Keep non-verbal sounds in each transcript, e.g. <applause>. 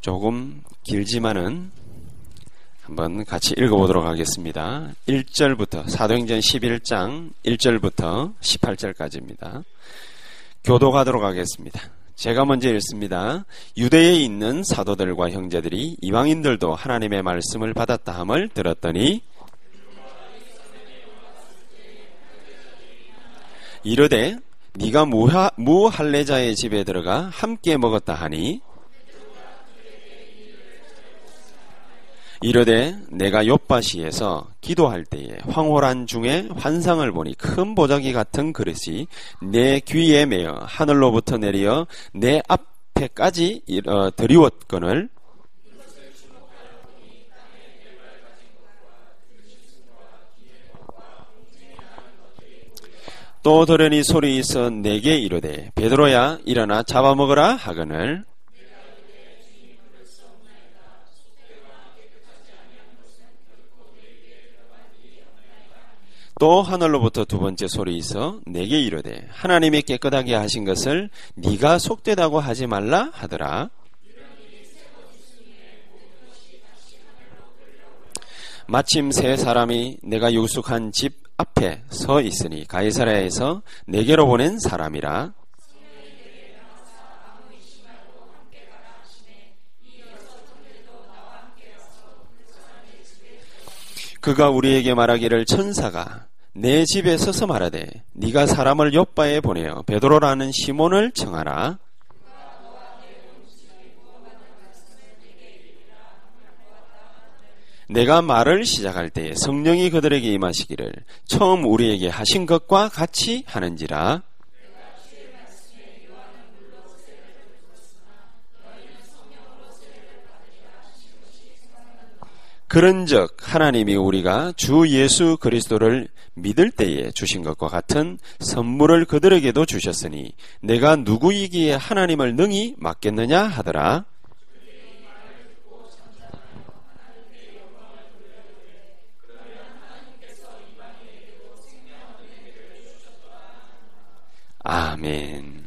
조금 길지만은 한번 같이 읽어보도록 하겠습니다. 1절부터 사도행전 11장 1절부터 18절까지입니다. 교도가도록 하겠습니다. 제가 먼저 읽습니다. 유대에 있는 사도들과 형제들이 이방인들도 하나님의 말씀을 받았다 함을 들었더니 이르되 네가 무하, 무할례자의 집에 들어가 함께 먹었다 하니 이르되 내가 욥바시에서 기도할 때에 황홀한 중에 환상을 보니 큰 보자기 같은 그릇이 내 귀에 매어 하늘로부터 내려 내 앞에까지 어, 들이웠거늘. 또 들으니 소리 있어 내게 이르되 베드로야 일어나 잡아먹으라 하거늘 또 하늘로부터 두 번째 소리 있어 내게 이르되 하나님이 깨끗하게 하신 것을 네가 속되다고 하지 말라 하더라. 마침 세 사람이 내가 유숙한 집 앞에 서 있으니 가이사랴에서 내게로 보낸 사람이라 그가 우리에게 말하기를 천사가 내 집에 서서 말하되 네가 사람을 옆바에 보내어 베드로라는 시몬을 청하라. 내가 말을 시작할 때에 성령이 그들에게 임하시기를 처음 우리에게 하신 것과 같이 하는지라 그런즉 하나님이 우리가 주 예수 그리스도를 믿을 때에 주신 것과 같은 선물을 그들에게도 주셨으니 내가 누구이기에 하나님을 능히 맡겠느냐 하더라. 아멘.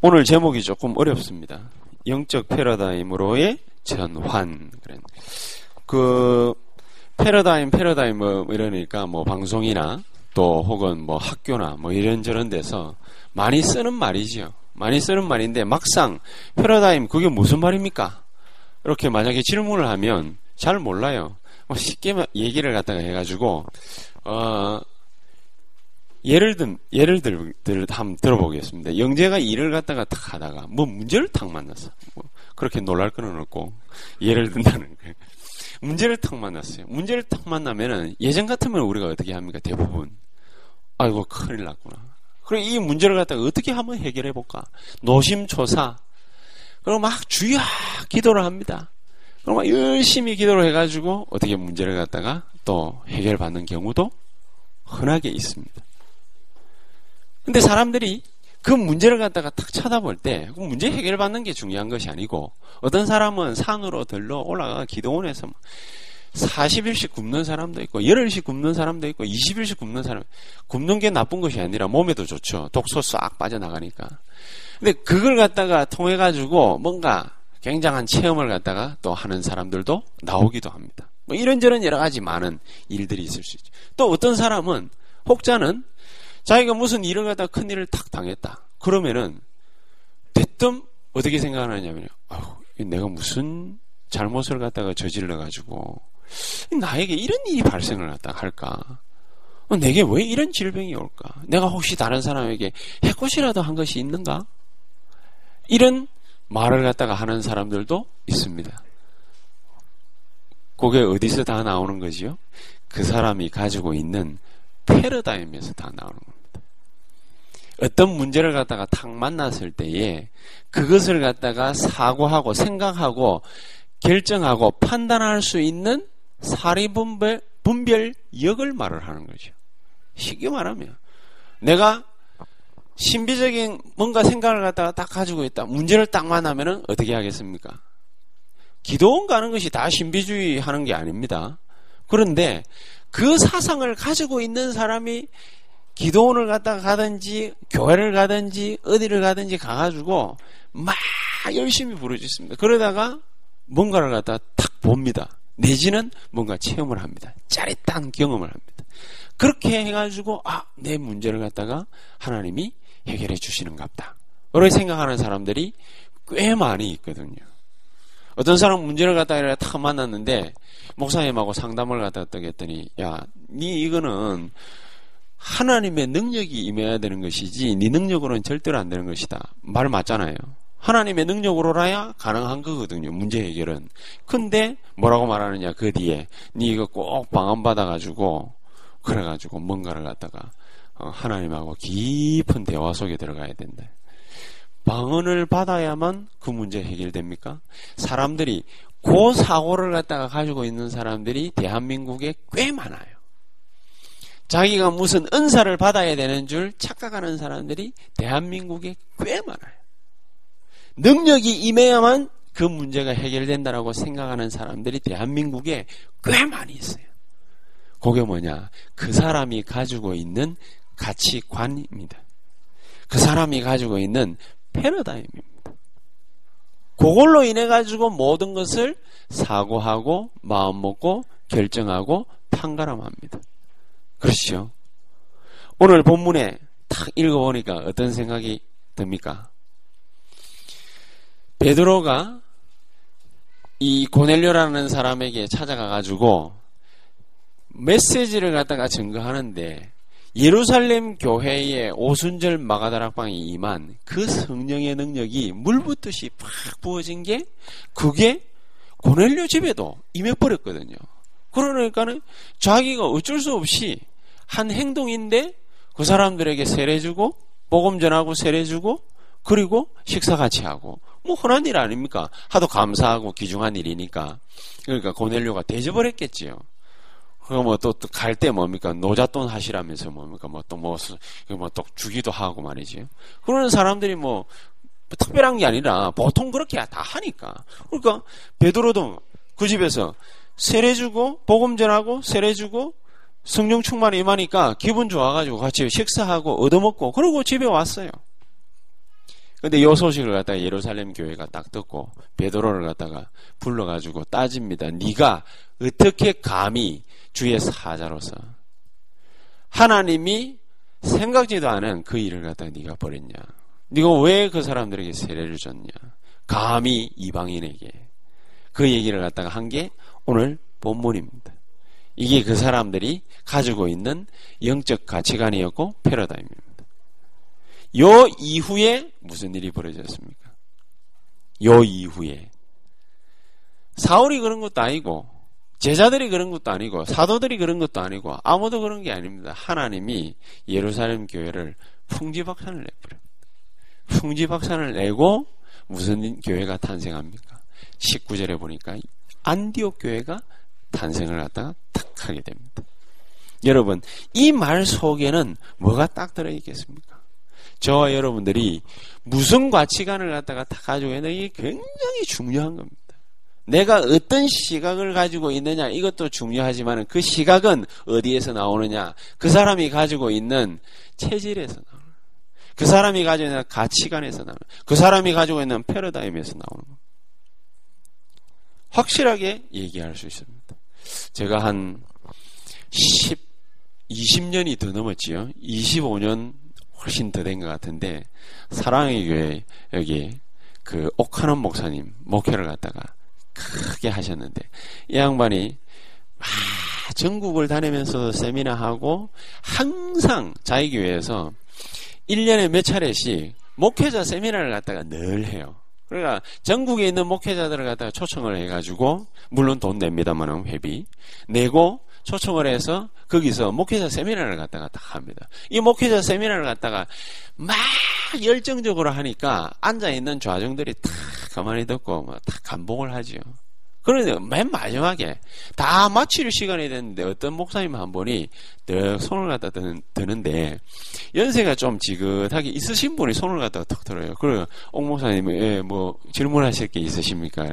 오늘 제목이 조금 어렵습니다. 영적 패러다임으로의 전환. 그 패러다임 패러다임 뭐 이러니까 뭐 방송이나 또 혹은 뭐 학교나 뭐 이런저런 데서 많이 쓰는 말이지요. 많이 쓰는 말인데 막상 패러다임 그게 무슨 말입니까? 이렇게 만약에 질문을 하면 잘 몰라요. 뭐 쉽게 얘기를 갖다가 해가지고 어 예를 든 예를 들, 들 한번 들어보겠습니다. 영재가 일을 갖다가 탁 하다가 뭐 문제를 탁 만났어. 뭐 그렇게 놀랄 거는 없고 예를 든다는 거예요. 문제를 탁 만났어요. 문제를 탁 만나면은 예전 같으면 우리가 어떻게 합니까? 대부분 아이고 큰일 났구나. 그럼 이 문제를 갖다가 어떻게 한번 해결해 볼까? 노심초사. 그럼 막 주야 기도를 합니다. 그럼 막 열심히 기도를 해가지고 어떻게 문제를 갖다가 또 해결받는 경우도 흔하게 있습니다. 근데 사람들이 그 문제를 갖다가 탁 쳐다볼 때, 그 문제 해결받는 게 중요한 것이 아니고, 어떤 사람은 산으로 들러 올라가 기도원에서 40일씩 굶는 사람도 있고, 열흘씩 굶는 사람도 있고, 20일씩 굶는 사람, 굶는 게 나쁜 것이 아니라 몸에도 좋죠. 독소 싹 빠져나가니까. 근데 그걸 갖다가 통해 가지고 뭔가 굉장한 체험을 갖다가 또 하는 사람들도 나오기도 합니다. 뭐 이런저런 여러 가지 많은 일들이 있을 수 있죠. 또 어떤 사람은, 혹자는 자기가 무슨 일을 갖다가 큰 일을 탁 당했다. 그러면은 대뜸 어떻게 생각하느냐면요. 아유, 내가 무슨 잘못을 갖다가 저질러 가지고 나에게 이런 일이 발생을 갖다 할까? 어, 내게 왜 이런 질병이 올까? 내가 혹시 다른 사람에게 해코시라도 한 것이 있는가? 이런 말을 갖다가 하는 사람들도 있습니다. 그게 어디서 다 나오는 거지요? 그 사람이 가지고 있는 패러다임에서 다 나오는 겁니다. 어떤 문제를 갖다가 탁 만났을 때에 그것을 갖다가 사고하고 생각하고 결정하고 판단할 수 있는 사리 분별, 분별력을 말을 하는 거죠. 쉽게 말하면 내가 신비적인 뭔가 생각을 갖다가 딱 가지고 있다. 문제를 딱 만나면은 어떻게 하겠습니까? 기도원 가는 것이 다 신비주의 하는 게 아닙니다. 그런데 그 사상을 가지고 있는 사람이 기도원을 갔다가 가든지 교회를 가든지 어디를 가든지 가가지고 막 열심히 부르짖습니다. 그러다가 뭔가를 갖다 탁 봅니다. 내지는 뭔가 체험을 합니다. 짜릿한 경험을 합니다. 그렇게 해가지고 아 내 문제를 갖다가 하나님이 해결해 주시는갑다. 그렇게 생각하는 사람들이 꽤 많이 있거든요. 어떤 사람 문제를 갖다가 탁 만났는데 목사님하고 상담을 갖다가 했더니 야, 니 이거는 하나님의 능력이 임해야 되는 것이지 네 능력으로는 절대로 안 되는 것이다. 말 맞잖아요. 하나님의 능력으로라야 가능한 거거든요. 문제 해결은. 근데 뭐라고 말하느냐 그 뒤에 네 이거 꼭 방안 받아 가지고 그래 가지고 뭔가를 갖다가 어, 하나님하고 깊은 대화 속에 들어가야 된다. 방언을 받아야만 그 문제 해결됩니까? 사람들이 그 사고를 갖다가 가지고 있는 사람들이 대한민국에 꽤 많아요. 자기가 무슨 은사를 받아야 되는 줄 착각하는 사람들이 대한민국에 꽤 많아요. 능력이 임해야만 그 문제가 해결된다라고 생각하는 사람들이 대한민국에 꽤 많이 있어요. 그게 뭐냐? 그 사람이 가지고 있는 가치관입니다. 그 사람이 가지고 있는 패러다임입니다. 그걸로 인해 가지고 모든 것을 사고하고 마음 먹고 결정하고 판가름합니다. 그렇죠? 오늘 본문에 탁 읽어보니까 어떤 생각이 듭니까? 베드로가 이 고넬료라는 사람에게 찾아가 가지고 메시지를 갖다가 증거하는데 예루살렘 교회의 오순절 마가다락방이 임한 그 성령의 능력이 물 붓듯이 팍 부어진 게 그게 고넬료 집에도 임해버렸거든요. 그러니까는 자기가 어쩔 수 없이 한 행동인데 그 사람들에게 세례주고 복음 전하고 세례주고 그리고 식사 같이 하고 뭐 흔한 일 아닙니까? 하도 감사하고 귀중한 일이니까 그러니까 고넬료가 대접을 했겠지요. 그뭐또 갈 때 뭡니까 노잣돈 하시라면서 뭡니까 뭐 또 뭐뭐또 주기도 하고 말이지. 그러는 사람들이 뭐 특별한 게 아니라 보통 그렇게 다 하니까. 그러니까 베드로도 그 집에서 세례 주고 복음 전하고 세례 주고 성령 충만 임하니까 기분 좋아가지고 같이 식사하고 얻어먹고 그러고 집에 왔어요. 근데 요 소식을 갖다가 예루살렘 교회가 딱 듣고 베드로를 갖다가 불러가지고 따집니다. 네가 어떻게 감히 주의 사자로서 하나님이 생각지도 않은 그 일을 갖다가 네가 버렸냐? 네가 왜 그 사람들에게 세례를 줬냐? 감히 이방인에게 그 얘기를 갖다가 한 게 오늘 본문입니다. 이게 그 사람들이 가지고 있는 영적 가치관이었고 패러다임입니다. 요 이후에 무슨 일이 벌어졌습니까? 요 이후에 사울이 그런 것도 아니고 제자들이 그런 것도 아니고 사도들이 그런 것도 아니고 아무도 그런 게 아닙니다. 하나님이 예루살렘 교회를 풍지박산을 내버려. 풍지박산을 내고 무슨 교회가 탄생합니까? 19절에 보니까 안디옥 교회가 탄생을 갖다가 탁 하게 됩니다. 여러분, 이 말 속에는 뭐가 딱 들어있겠습니까? 저와 여러분들이 무슨 가치관을 갖다가 다 가지고 있는 게 굉장히 중요한 겁니다. 내가 어떤 시각을 가지고 있느냐 이것도 중요하지만 그 시각은 어디에서 나오느냐 그 사람이 가지고 있는 체질에서 나오는 그 사람이 가지고 있는 가치관에서 나오는 그 사람이 가지고 있는 패러다임에서 나오는 확실하게 얘기할 수 있습니다. 제가 한 10, 20년이 더 넘었지요. 25년 훨씬 더 된 것 같은데 사랑의 교회 여기 그 옥하는 목사님 목회를 갖다가 크게 하셨는데 이 양반이 막 전국을 다니면서 세미나 하고 항상 자기 교회에서 1년에 몇 차례씩 목회자 세미나를 갖다가 늘 해요. 그러니까 전국에 있는 목회자들을 갖다가 초청을 해가지고 물론 돈 냅니다만은 회비 내고 초청을 해서 거기서 목회자 세미나를 갖다가 딱 합니다. 이 목회자 세미나를 갖다가 막 열정적으로 하니까 앉아 있는 좌정들이 다 가만히 듣고 다 감봉을 하지요. 그런데 맨 마지막에 다 마칠 시간이 됐는데 어떤 목사님 한 분이 더 손을 갖다 드는, 드는데 연세가 좀 지긋하게 있으신 분이 손을 갖다가 턱 들어요. 그래요. 옥 목사님, 예, 뭐 질문하실 게 있으십니까?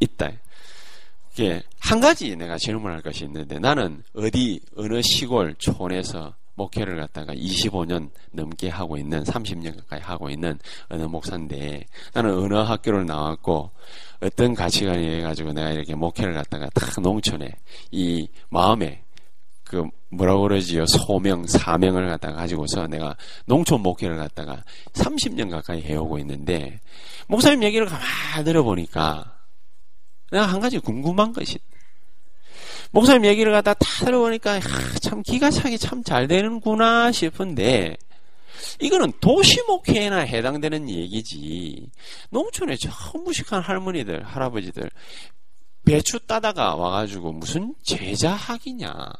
있다. 이게 한 가지 내가 질문할 것이 있는데 나는 어디 어느 시골 촌에서 목회를 갖다가 25년 넘게 하고 있는 30년 가까이 하고 있는 어느 목사인데 나는 어느 학교를 나왔고 어떤 가치관이 해가지고 내가 이렇게 목회를 갖다가 딱 농촌에 이 마음에 그 뭐라고 그러지요? 소명 사명을 갖다가 가지고서 내가 농촌 목회를 갖다가 30년 가까이 해오고 있는데 목사님 얘기를 가만히 들어보니까 내가 한 가지 궁금한 것이 목사님 얘기를 갖다 다 들어보니까 하, 참 기가 차게 참 잘 되는구나 싶은데 이거는 도시 목회에나 해당되는 얘기지. 농촌에 저 무식한 할머니들 할아버지들 배추 따다가 와가지고 무슨 제자 학이냐?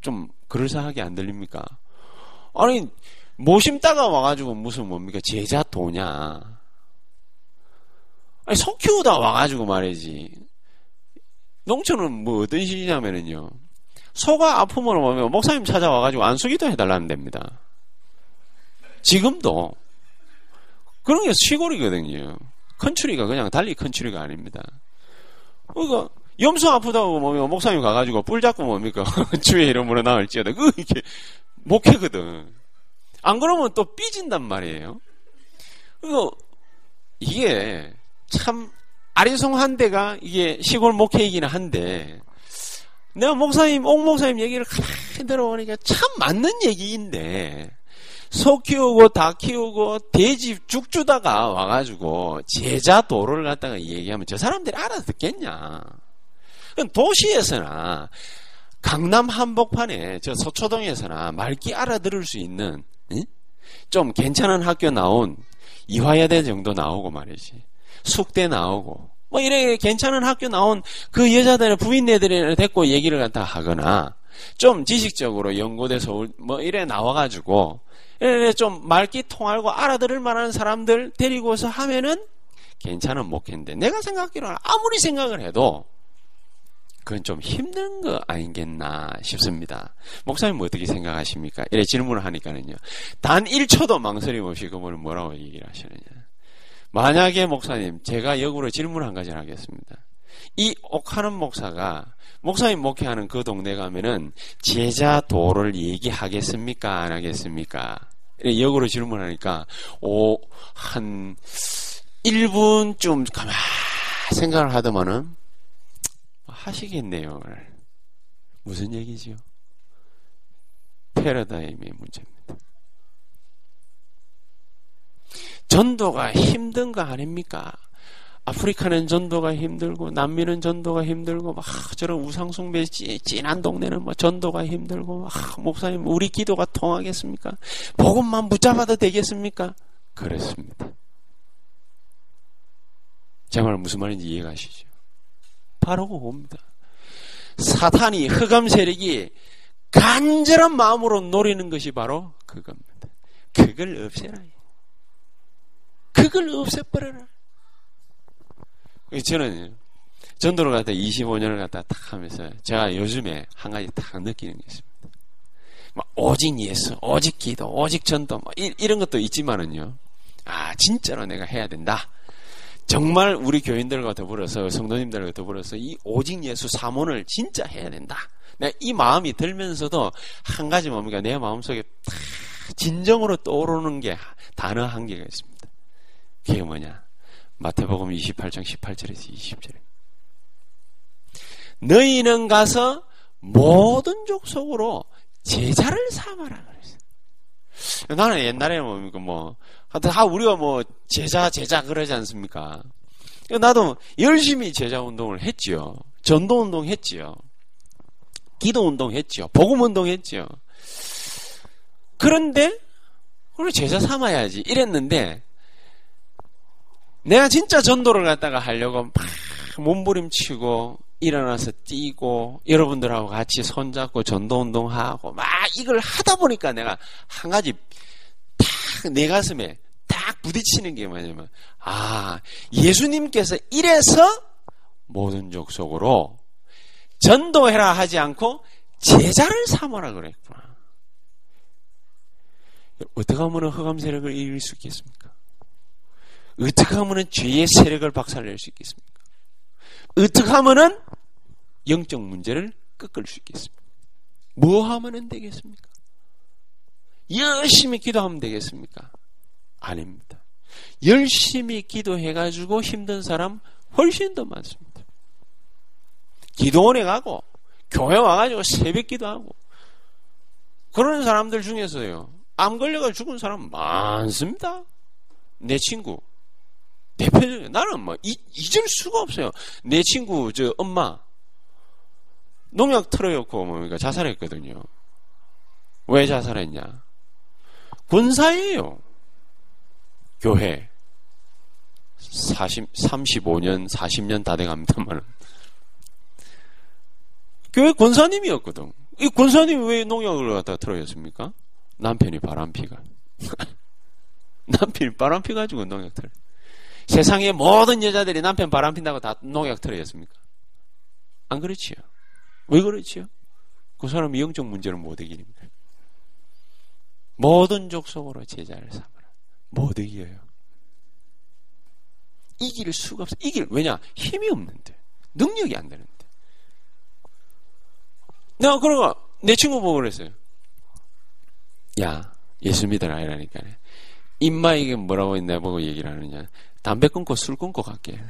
좀 그럴싸하게 안 들립니까? 아니 모심 따가 와가지고 무슨 뭡니까? 제자 도냐? 아니 소 키우다 와가지고 말이지 농촌은 뭐 어떤 식이냐면은요. 소가 아픔을 오면 목사님 찾아와가지고 안수기도 해달라는 됩니다. 지금도. 그런 게 시골이거든요. 컨츄리가 그냥 달리 컨츄리가 아닙니다. 그러니까 염소 아프다고 뭐 목사님 가가지고 뿔 잡고 뭡니까? 주의 이름으로 나을지어다. 그 이게 목회거든. 안 그러면 또 삐진단 말이에요. 그리고 이게 참 아리송한 데가 이게 시골 목회이기는 한데 내가 목사님, 옥 목사님 얘기를 가만히 들어보니까 참 맞는 얘기인데 소 키우고 닭 키우고 돼지 죽 주다가 와가지고 제자 도를 갖다가 얘기하면 저 사람들이 알아듣겠냐? 도시에서나 강남 한복판에 저 서초동에서나 말기 알아들을 수 있는 응? 좀 괜찮은 학교 나온 이화여대 정도 나오고 말이지. 숙대 나오고 뭐 이래 괜찮은 학교 나온 그 여자들의 부인네들을 데리고 얘기를 갖다 하거나 좀 지식적으로 연고대 서울 뭐 이래 나와가지고 이래 좀 말귀 통하고 알아들을 만한 사람들 데리고서 하면은 괜찮은 목회인데 내가 생각하기로는 아무리 생각을 해도 그건 좀 힘든 거 아니겠나 싶습니다. 목사님 뭐 어떻게 생각하십니까? 이래 질문을 하니까는요. 단 1초도 망설임 없이 그분은 뭐라고 얘기를 하시느냐. 만약에 목사님, 제가 역으로 질문 한 가지를 하겠습니다. 이 옥하는 목사가 목사님 목회하는 그 동네 가면은 제자도를 얘기하겠습니까? 안 하겠습니까? 역으로 질문하니까 오, 한 1분쯤 가만 생각을 하더만은 하시겠네요. 무슨 얘기지요? 패러다임의 문제입니다. 전도가 힘든 거 아닙니까? 아프리카는 전도가 힘들고 남미는 전도가 힘들고 막 저런 우상숭배 진한 동네는 뭐 전도가 힘들고 막 목사님 우리 기도가 통하겠습니까? 복음만 붙잡아도 되겠습니까? 그렇습니다. 제 말 무슨 말인지 이해가시죠? 바로 그겁니다. 사탄이 흑암 세력이 간절한 마음으로 노리는 것이 바로 그겁니다. 그걸 없애라. 그걸 없애버려라. 저는 전도를 갖다 25년을 갖다 딱 하면서 제가 요즘에 한 가지 딱 느끼는 게 있습니다. 막 오직 예수, 오직 기도, 오직 전도, 뭐 이, 이런 것도 있지만은요. 아, 진짜로 내가 해야 된다. 정말 우리 교인들과 더불어서 성도님들과 더불어서 이 오직 예수 사문을 진짜 해야 된다. 내가 이 마음이 들면서도 한 가지 뭡니까? 내 마음속에 진정으로 떠오르는 게 단어 한 개가 있습니다. 그게 뭐냐? 마태복음 28장 18절에서 20절에 너희는 가서 모든 족속으로 제자를 삼아라 그랬어. 나는 옛날에 뭡니까 뭐다 우리가 뭐 제자 제자 그러지 않습니까? 나도 열심히 제자 운동을 했지요. 전도 운동 했지요. 기도 운동 했죠. 복음 운동 했죠. 그런데 우리 제자 삼아야지 이랬는데 내가 진짜 전도를 갖다가 하려고 막 몸부림치고 일어나서 뛰고 여러분들하고 같이 손잡고 전도 운동하고 막 이걸 하다 보니까 내가 한 가지 딱 내 가슴에 딱 부딪히는 게 뭐냐면 아 예수님께서 이래서 모든 족속으로 전도해라 하지 않고 제자를 삼아라 그랬구나. 어떻게 하면 흑암 세력을 이길 수 있겠습니까? 어떻게 하면 죄의 세력을 박살낼 수 있겠습니까? 어떻게 하면 영적 문제를 꺾을 수 있겠습니까? 뭐 하면 되겠습니까? 열심히 기도하면 되겠습니까? 아닙니다. 열심히 기도해가지고 힘든 사람 훨씬 더 많습니다. 기도원에 가고 교회 와가지고 새벽 기도하고 그런 사람들 중에서요 암 걸려가 죽은 사람 많습니다. 내 친구 대표적인 나는 뭐 이, 잊을 수가 없어요. 내 친구 저 엄마 농약 틀어였고 뭡니까 자살했거든요. 왜 자살했냐? 군사예요. 교회 40, 35년, 40년 다 돼갑니다만 교회 권사님이었거든. 이 권사님이 왜 농약을 갖다 틀어였습니까? 남편이 바람피가. <laughs> 남편이 바람피 가지고 농약 틀어. 세상의 모든 여자들이 남편 바람핀다고 다 농약 틀어였습니까? 안 그렇지요? 왜 그렇지요? 그 사람이 영적 문제를 못 이기니까. 모든 족속으로 제자를 삼으라. 못 이겨요. 이길 수가 없어. 이길, 왜냐? 힘이 없는데. 능력이 안 되는데. 내가 그러고 내 친구 보고 그랬어요. 야, 예수 믿어라 이라니까. 입마에게 뭐라고 내보고 얘기를 하느냐. 담배 끊고 술 끊고 갈게.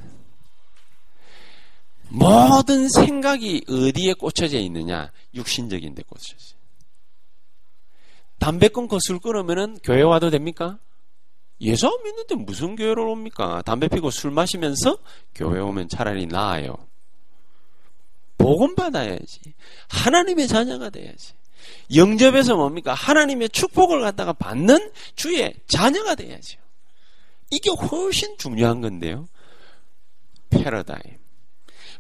모든 생각이 어디에 꽂혀져 있느냐? 육신적인 데 꽂혀져. 담배 끊고 술 끊으면은 교회 와도 됩니까? 예수 안 믿는데 무슨 교회로 옵니까? 담배 피고 술 마시면서 교회 오면 차라리 나아요. 복음 받아야지. 하나님의 자녀가 돼야지. 영접에서 뭡니까? 하나님의 축복을 갖다가 받는 주의 자녀가 돼야죠. 이게 훨씬 중요한 건데요. 패러다임.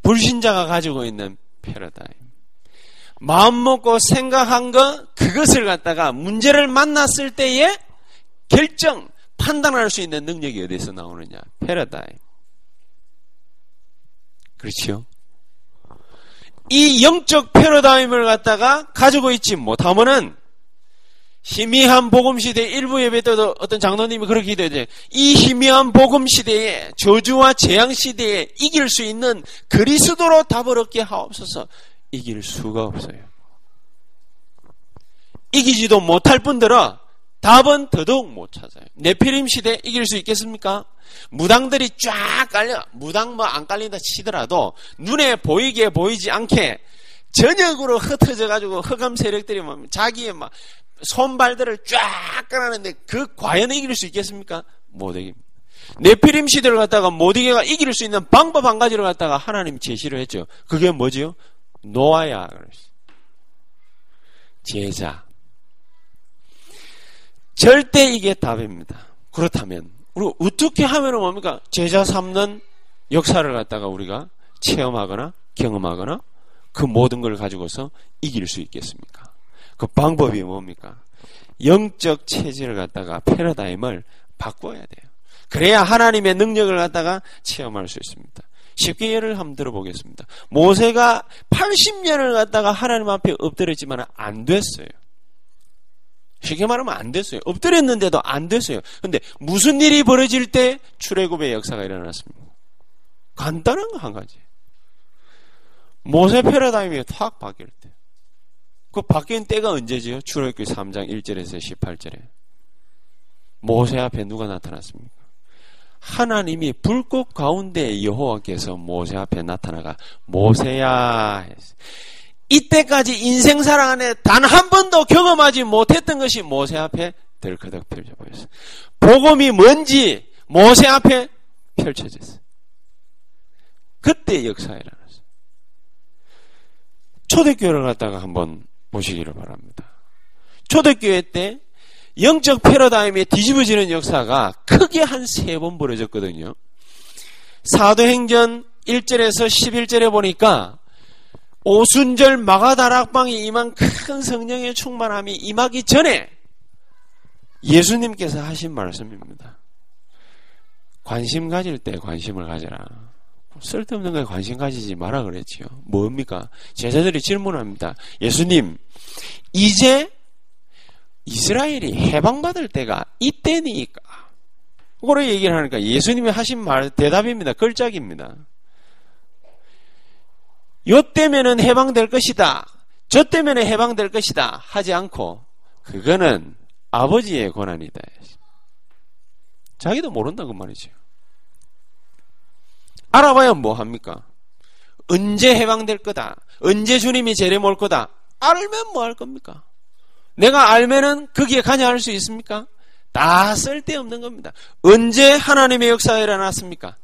불신자가 가지고 있는 패러다임. 마음 먹고 생각한 거, 그것을 갖다가 문제를 만났을 때에 결정, 판단할 수 있는 능력이 어디서 나오느냐? 패러다임. 그렇죠? 이 영적 패러다임을 갖다가 가지고 있지 못하면은 희미한 복음 시대 일부 예배 때도 어떤 장로님이 그렇게 기도해요. 이 희미한 복음 시대에 저주와 재앙 시대에 이길 수 있는 그리스도로 답을 얻게 하옵소서. 이길 수가 없어요. 이기지도 못할 뿐더러 답은 더더욱 못 찾아요. 네피림 시대 이길 수 있겠습니까? 무당들이 쫙 깔려, 무당 뭐 안 깔린다 치더라도 눈에 보이게 보이지 않게 전역으로 흩어져 가지고 흑암 세력들이 뭐 자기의 막 손발들을 쫙 깔아는데 그 과연 이길 수 있겠습니까? 못 이깁니다. 네피림 시대를 갖다가 못 이겨가 이길 수 있는 방법 한 가지를 갖다가 하나님 제시를 했죠. 그게 뭐지요? 노아야. 제자. 절대 이게 답입니다. 그렇다면 우리 어떻게 하면 뭡니까? 제자 삼는 역사를 갖다가 우리가 체험하거나 경험하거나 그 모든 걸 가지고서 이길 수 있겠습니까? 그 방법이 뭡니까? 영적 체질을 갖다가 패러다임을 바꿔야 돼요. 그래야 하나님의 능력을 갖다가 체험할 수 있습니다. 쉽게 예를 한번 들어보겠습니다. 모세가 80년을 갖다가 하나님 앞에 엎드렸지만 안 됐어요. 쉽게 말하면 안 됐어요. 엎드렸는데도 안 됐어요. 근데 무슨 일이 벌어질 때 출애굽의 역사가 일어났습니다. 간단한 거 한 가지. 모세 패러다임이 탁 바뀔 때. 그 바뀐 때가 언제지요? 출애굽기 3장 1절에서 18절에. 모세 앞에 누가 나타났습니까? 하나님이 불꽃 가운데 여호와께서 모세 앞에 나타나가 모세야 이때까지 인생사랑 안에 단 한 번도 경험하지 못했던 것이 모세 앞에 덜커덕 펼쳐 보였어. 복음이 뭔지 모세 앞에 펼쳐졌어. 그때 역사에 일어났어. 초대교회를 갖다가 한번 보시기를 바랍니다. 초대교회 때 영적 패러다임에 뒤집어지는 역사가 크게 한 세 번 벌어졌거든요. 사도행전 1절에서 11절에 보니까 오순절 마가다락방이 임한 큰 성령의 충만함이 임하기 전에 예수님께서 하신 말씀입니다. 관심 가질 때 관심을 가져라. 쓸데없는 거에 관심 가지지 마라 그랬지요. 뭡니까? 제자들이 질문합니다. 예수님, 이제 이스라엘이 해방받을 때가 이때니까. 그래 얘기를 하니까 예수님이 하신 말 대답입니다. 걸작입니다. 요 때면은 해방될 것이다. 저 때면에 해방될 것이다. 하지 않고 그거는 아버지의 권한이다. 자기도 모른다고 말이죠. 알아봐야 뭐 합니까? 언제 해방될 거다. 언제 주님이 재래 몰 거다. 알면 뭐 할 겁니까? 내가 알면은 거기에 가냐 할수 있습니까? 다 쓸데없는 겁니다. 언제 하나님의 역사가 일어났습니까?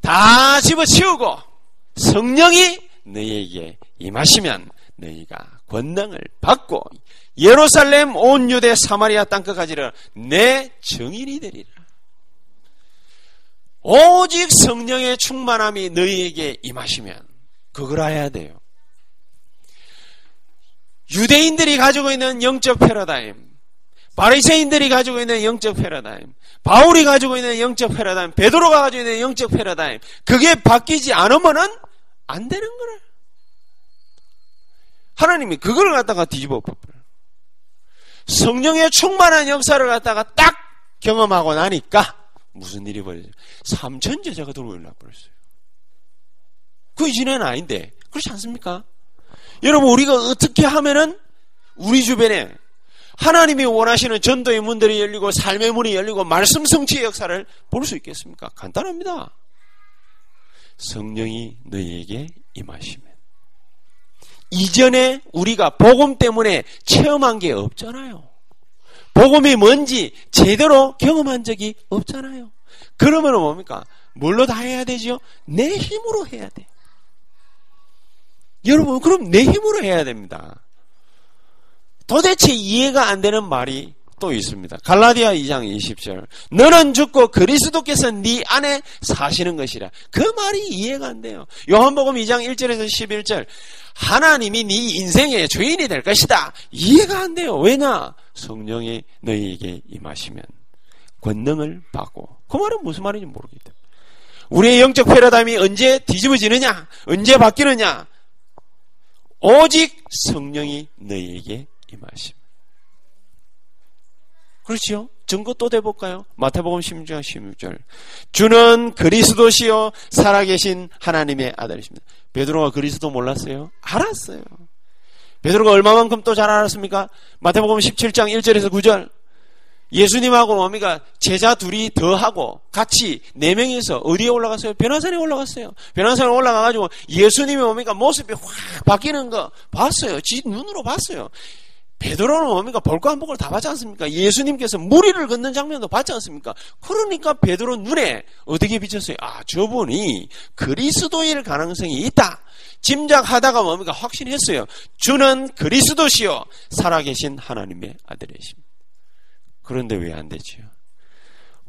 다 집어치우고 성령이 너희에게 임하시면 너희가 권능을 받고 예루살렘 온 유대 사마리아 땅끝까지를 내 증인이 되리라. 오직 성령의 충만함이 너희에게 임하시면 그걸 해야 돼요. 유대인들이 가지고 있는 영적 패러다임, 바리새인들이 가지고 있는 영적 패러다임, 바울이 가지고 있는 영적 패러다임, 베드로가 가지고 있는 영적 패러다임, 그게 바뀌지 않으면은 안 되는 거라. 하나님이 그걸 갖다가 뒤집어 버려요. 성령의 충만한 역사를 갖다가 딱 경험하고 나니까 무슨 일이 벌어져요? 삼천 제자가 들어올라 버렸어요. 그 이전에는 아닌데 그렇지 않습니까? 여러분 우리가 어떻게 하면은 우리 주변에 하나님이 원하시는 전도의 문들이 열리고 삶의 문이 열리고 말씀 성취의 역사를 볼 수 있겠습니까? 간단합니다. 성령이 너희에게 임하시면 이전에 우리가 복음 때문에 체험한 게 없잖아요. 복음이 뭔지 제대로 경험한 적이 없잖아요. 그러면 뭡니까? 뭘로 다 해야 되죠? 내 힘으로 해야 돼. 여러분, 그럼 내 힘으로 해야 됩니다. 도대체 이해가 안 되는 말이 또 있습니다. 갈라디아 2장 20절. 너는 죽고 그리스도께서 네 안에 사시는 것이라. 그 말이 이해가 안 돼요. 요한복음 2장 1절에서 11절. 하나님이 네 인생의 주인이 될 것이다. 이해가 안 돼요. 왜냐? 성령이 너희에게 임하시면 권능을 받고. 그 말은 무슨 말인지 모르기 때문에. 우리의 영적 패러다임이 언제 뒤집어지느냐? 언제 바뀌느냐? 오직 성령이 너희에게 임하심. 그렇죠? 증거 또 대볼까요? 마태복음 16장 16절. 주는 그리스도시요 살아계신 하나님의 아들이십니다. 베드로가 그리스도 몰랐어요? 알았어요. 베드로가 얼마만큼 또 잘 알았습니까? 마태복음 17장 1절에서 9절. 예수님하고 뭡니까? 제자 둘이 더 하고 같이 네 명이서 어디에 올라갔어요? 변화산에 올라갔어요. 변화산에 올라가가지고 예수님이 뭡니까? 모습이 확 바뀌는 거 봤어요. 지 눈으로 봤어요. 베드로는 뭡니까? 볼과 한복을 다 봤지 않습니까? 예수님께서 무리를 걷는 장면도 봤지 않습니까? 그러니까 베드로 눈에 어떻게 비쳤어요? 아, 저분이 그리스도일 가능성이 있다. 짐작하다가 뭡니까? 확신했어요. 주는 그리스도시요. 살아계신 하나님의 아들이십니다. 그런데 왜 안 되지요?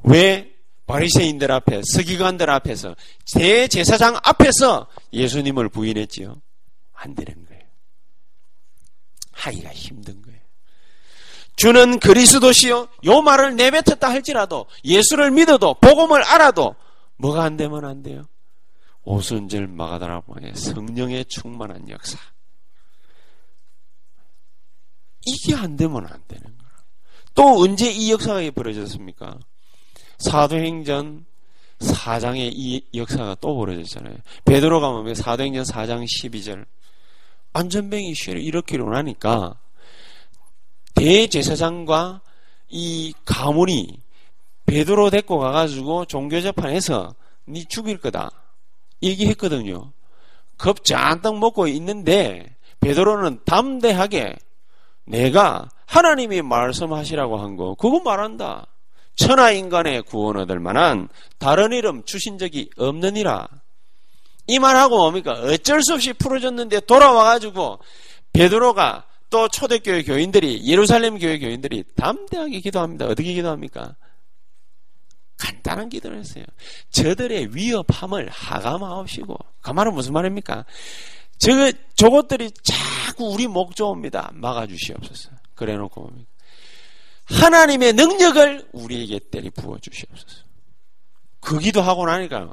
왜 바리새인들 앞에 서기관들 앞에서 대제사장 앞에서 예수님을 부인했지요? 안 되는 거예요. 하기가 힘든 거예요. 주는 그리스도시요. 요 말을 내뱉었다 할지라도 예수를 믿어도 복음을 알아도 뭐가 안 되면 안 돼요? 오순절 마가다라방의 성령의 충만한 역사. 이게 안 되면 안 되는 거야. 또 언제 이 역사가 벌어졌습니까? 사도행전 4장에 이 역사가 또 벌어졌잖아요. 베드로가 보면 사도행전 4장 12절 안전뱅이 시를 이렇게 일어나니까 대제사장과 이 가문이 베드로 데리고 가가지고 종교재판에서 니 죽일 거다 얘기했거든요. 겁 잔뜩 먹고 있는데 베드로는 담대하게 내가 하나님이 말씀하시라고 한 거 그거 말한다. 천하 인간의 구원 얻을 만한 다른 이름 주신 적이 없느니라. 이 말하고 뭡니까? 어쩔 수 없이 풀어졌는데 돌아와가지고 베드로가 또 초대교회 교인들이 예루살렘 교회 교인들이 담대하게 기도합니다. 어떻게 기도합니까? 간단한 기도를 했어요. 저들의 위협함을 하감하옵시고 그 말은 무슨 말입니까? 저 저것들이 자꾸 우리 목 좋습니다. 막아주시옵소서. 그래 놓고 뭡니까? 하나님의 능력을 우리에게 때리 부어 주시옵소서. 그 기도하고 나니까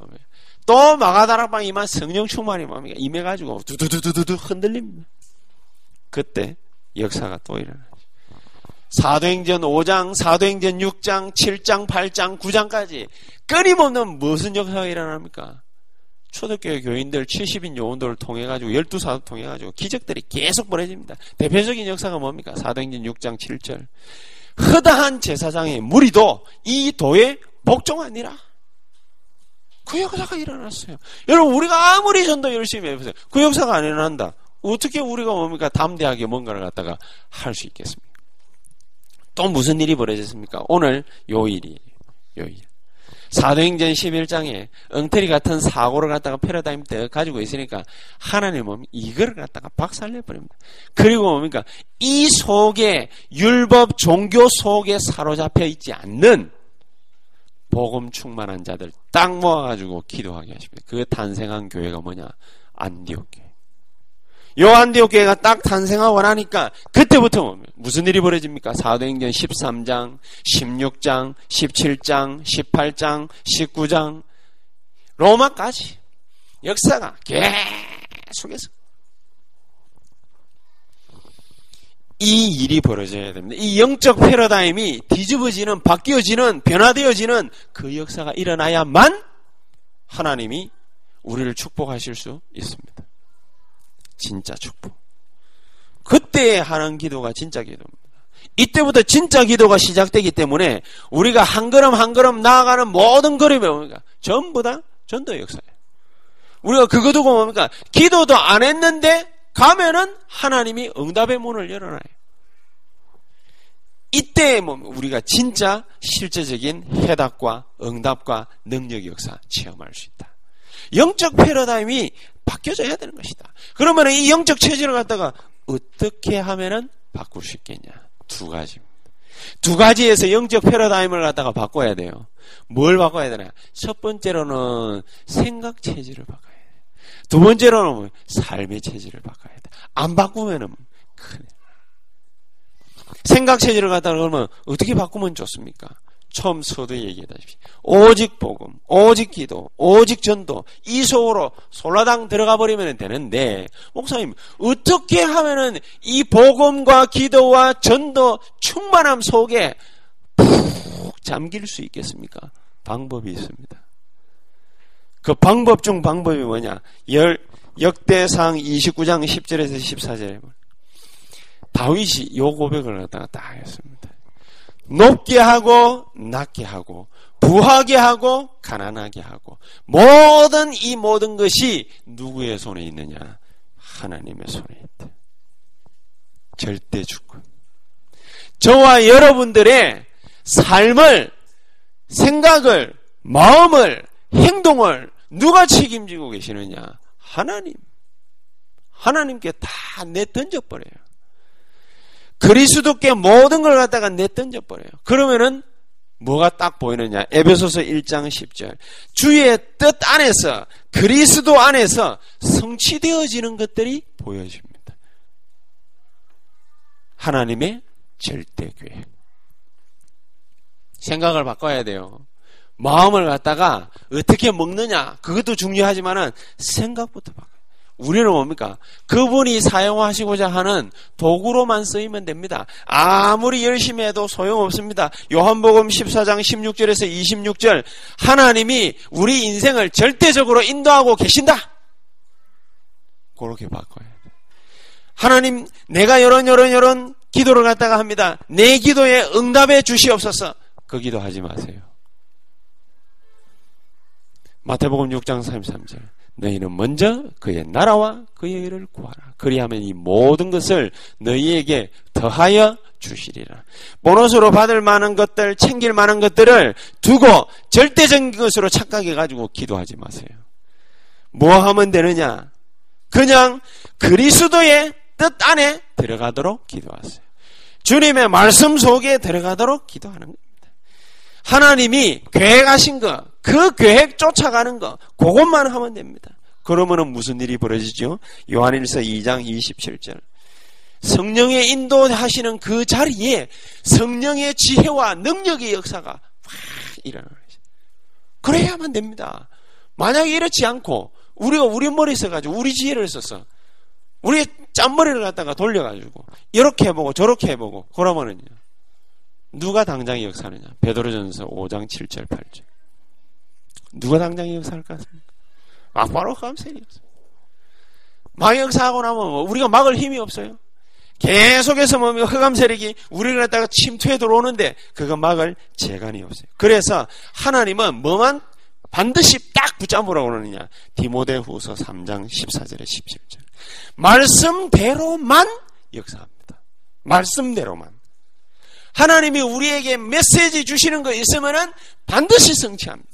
또 마가다락방 이만 성령 충만이 뭡니까? 임해가지고 두두두두두 흔들립니다. 그때 역사가 또 일어나죠. 사도행전 5장, 사도행전 6장, 7장, 8장, 9장까지 끊임없는 무슨 역사가 일어납니까? 초대교회 교인들 70인 요원들을 통해 가지고 12사도 통해 가지고 기적들이 계속 벌어집니다. 대표적인 역사가 뭡니까? 사도행전 6장 7절. 허다한 제사장의 무리도 이 도에 복종하니라. 그 역사가 일어났어요. 여러분 우리가 아무리 전도 열심히 해보세요. 그 역사가 안 일어난다. 어떻게 우리가 뭡니까 담대하게 뭔가를 갖다가 할 수 있겠습니까? 또 무슨 일이 벌어졌습니까? 오늘 요 일이 요일. 사도행전 11장에 엉터리 같은 사고를 갖다가 패러다임 때 가지고 있으니까 하나님은 이걸 갖다가 박살내 버립니다. 그리고 뭡니까? 이 속에 율법 종교 속에 사로잡혀 있지 않는 복음 충만한 자들 딱 모아가지고 기도하게 하십니다. 그 탄생한 교회가 뭐냐? 안디옥 교회. 요 안디옥 교회가 딱 탄생하고 나니까 그때부터 무슨 일이 벌어집니까? 사도행전 13장, 16장, 17장, 18장, 19장, 로마까지 역사가 계속해서 이 일이 벌어져야 됩니다. 이 영적 패러다임이 뒤집어지는, 바뀌어지는, 변화되어지는 그 역사가 일어나야만 하나님이 우리를 축복하실 수 있습니다. 진짜 축복. 그때 하는 기도가 진짜 기도입니다. 이때부터 진짜 기도가 시작되기 때문에 우리가 한 걸음 한 걸음 나아가는 모든 걸음이 뭡니까? 전부 다 전도의 역사예요. 우리가 그거 두고 뭡니까? 기도도 안 했는데 가면은 하나님이 응답의 문을 열어놔요. 이때 뭐 우리가 진짜 실제적인 해답과 응답과 능력 역사 체험할 수 있다. 영적 패러다임이 바뀌어져야 되는 것이다. 그러면 이 영적 체질을 갖다가 어떻게 하면은 바꿀 수 있겠냐? 두 가지입니다. 두 가지에서 영적 패러다임을 갖다가 바꿔야 돼요. 뭘 바꿔야 되나? 첫 번째로는 생각 체질을 바꿔야 돼. 두 번째로는 삶의 체질을 바꿔야 돼. 안 바꾸면은 큰일. 생각 체질을 갖다가 그러면 어떻게 바꾸면 좋습니까? 처음 서두에 얘기했다시피 오직 복음, 오직 기도, 오직 전도 이 속으로 솔라당 들어가 버리면 되는데 목사님 어떻게 하면은 이 복음과 기도와 전도 충만함 속에 푹 잠길 수 있겠습니까? 방법이 있습니다. 그 방법 중 방법이 뭐냐? 열, 역대상 29장 10절에서 14절에 다윗이 요 고백을 갖다가 딱 했습니다. 높게 하고 낮게 하고 부하게 하고 가난하게 하고 모든 이 모든 것이 누구의 손에 있느냐? 하나님의 손에 있다. 절대 주권. 저와 여러분들의 삶을 생각을 마음을 행동을 누가 책임지고 계시느냐? 하나님. 하나님께 다 내던져 버려요. 그리스도께 모든 걸 갖다가 내던져 버려요. 그러면은 뭐가 딱 보이느냐? 에베소서 1장 10절. 주의 뜻 안에서 그리스도 안에서 성취되어지는 것들이 보여집니다. 하나님의 절대 계획. 생각을 바꿔야 돼요. 마음을 갖다가 어떻게 먹느냐 그것도 중요하지만은 생각부터 바꿔. 우리는 뭡니까? 그분이 사용하시고자 하는 도구로만 쓰이면 됩니다. 아무리 열심히 해도 소용없습니다. 요한복음 14장 16절에서 26절 하나님이 우리 인생을 절대적으로 인도하고 계신다. 그렇게 바꿔야 돼. 하나님 내가 이런 이런 이런 기도를 갖다가 합니다. 내 기도에 응답해 주시옵소서. 그 기도 하지 마세요. 마태복음 6장 33절 너희는 먼저 그의 나라와 그의 일을 구하라. 그리하면 이 모든 것을 너희에게 더하여 주시리라. 보너스로 받을 만한 것들, 챙길 만한 것들을 두고 절대적인 것으로 착각해 가지고 기도하지 마세요. 뭐 하면 되느냐? 그냥 그리스도의 뜻 안에 들어가도록 기도하세요. 주님의 말씀 속에 들어가도록 기도하는 겁니다. 하나님이 계획하신 거, 그 계획 쫓아가는 거, 그것만 하면 됩니다. 그러면은 무슨 일이 벌어지죠? 요한일서 2장 27절. 성령의 인도하시는 그 자리에 성령의 지혜와 능력의 역사가 확 일어나는 거죠. 그래야만 됩니다. 만약에 이렇지 않고 우리가 우리 머리 써가지고 우리 지혜를 써서 우리 짠머리를 갖다가 돌려가지고 이렇게 해보고 저렇게 해보고 그러면은요 누가 당장의 역사하느냐 베드로전서 5장 7절 8절 누가 당장의 역사할 것 같습니까? 막바로 없어요. 막 역사하고 나면 뭐 우리가 막을 힘이 없어요. 계속해서 뭐 흑암 세력이 우리를 갖다가 침투해 들어오는데 그거 막을 재간이 없어요. 그래서 하나님은 뭐만 반드시 딱 붙잡으라고 그러느냐. 디모데후서 3장 14절에 17절. 말씀대로만 역사합니다. 말씀대로만. 하나님이 우리에게 메시지 주시는 거 있으면은 반드시 성취합니다.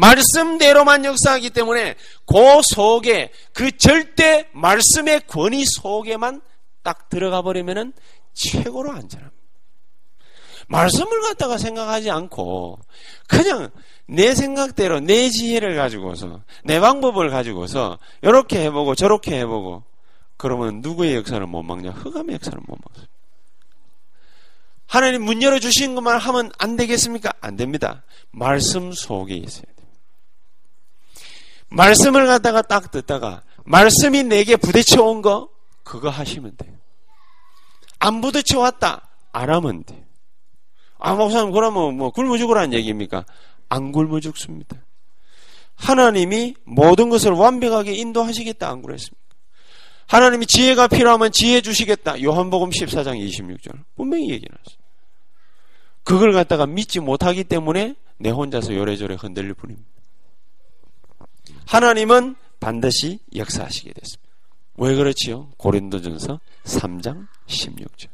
말씀대로만 역사하기 때문에 그 속에 그 절대 말씀의 권위 속에만 딱 들어가 버리면은 최고로 안전합니다. 말씀을 갖다가 생각하지 않고 그냥 내 생각대로 내 지혜를 가지고서 내 방법을 가지고서 이렇게 해보고 저렇게 해보고 그러면 누구의 역사를 못 막냐? 흑암의 역사를 못 막습니다. 하나님 문 열어 주신 것만 하면 안 되겠습니까? 안 됩니다. 말씀 속에 있어야 돼요. 말씀을 갖다가 딱 듣다가 말씀이 내게 부딪혀 온 거 그거 하시면 돼요. 안 부딪혀 왔다 안 하면 돼요. 아 목사님 그러면 뭐 굶어 죽으라는 얘기입니까? 안 굶어 죽습니다. 하나님이 모든 것을 완벽하게 인도하시겠다 안 그랬습니까? 하나님이 지혜가 필요하면 지혜 주시겠다. 요한복음 14장 26절 분명히 얘기해놨어요. 그걸 갖다가 믿지 못하기 때문에 내 혼자서 요래저래 흔들릴 뿐입니다. 하나님은 반드시 역사하시게 됐습니다. 왜 그렇지요? 고린도전서 3장 16절.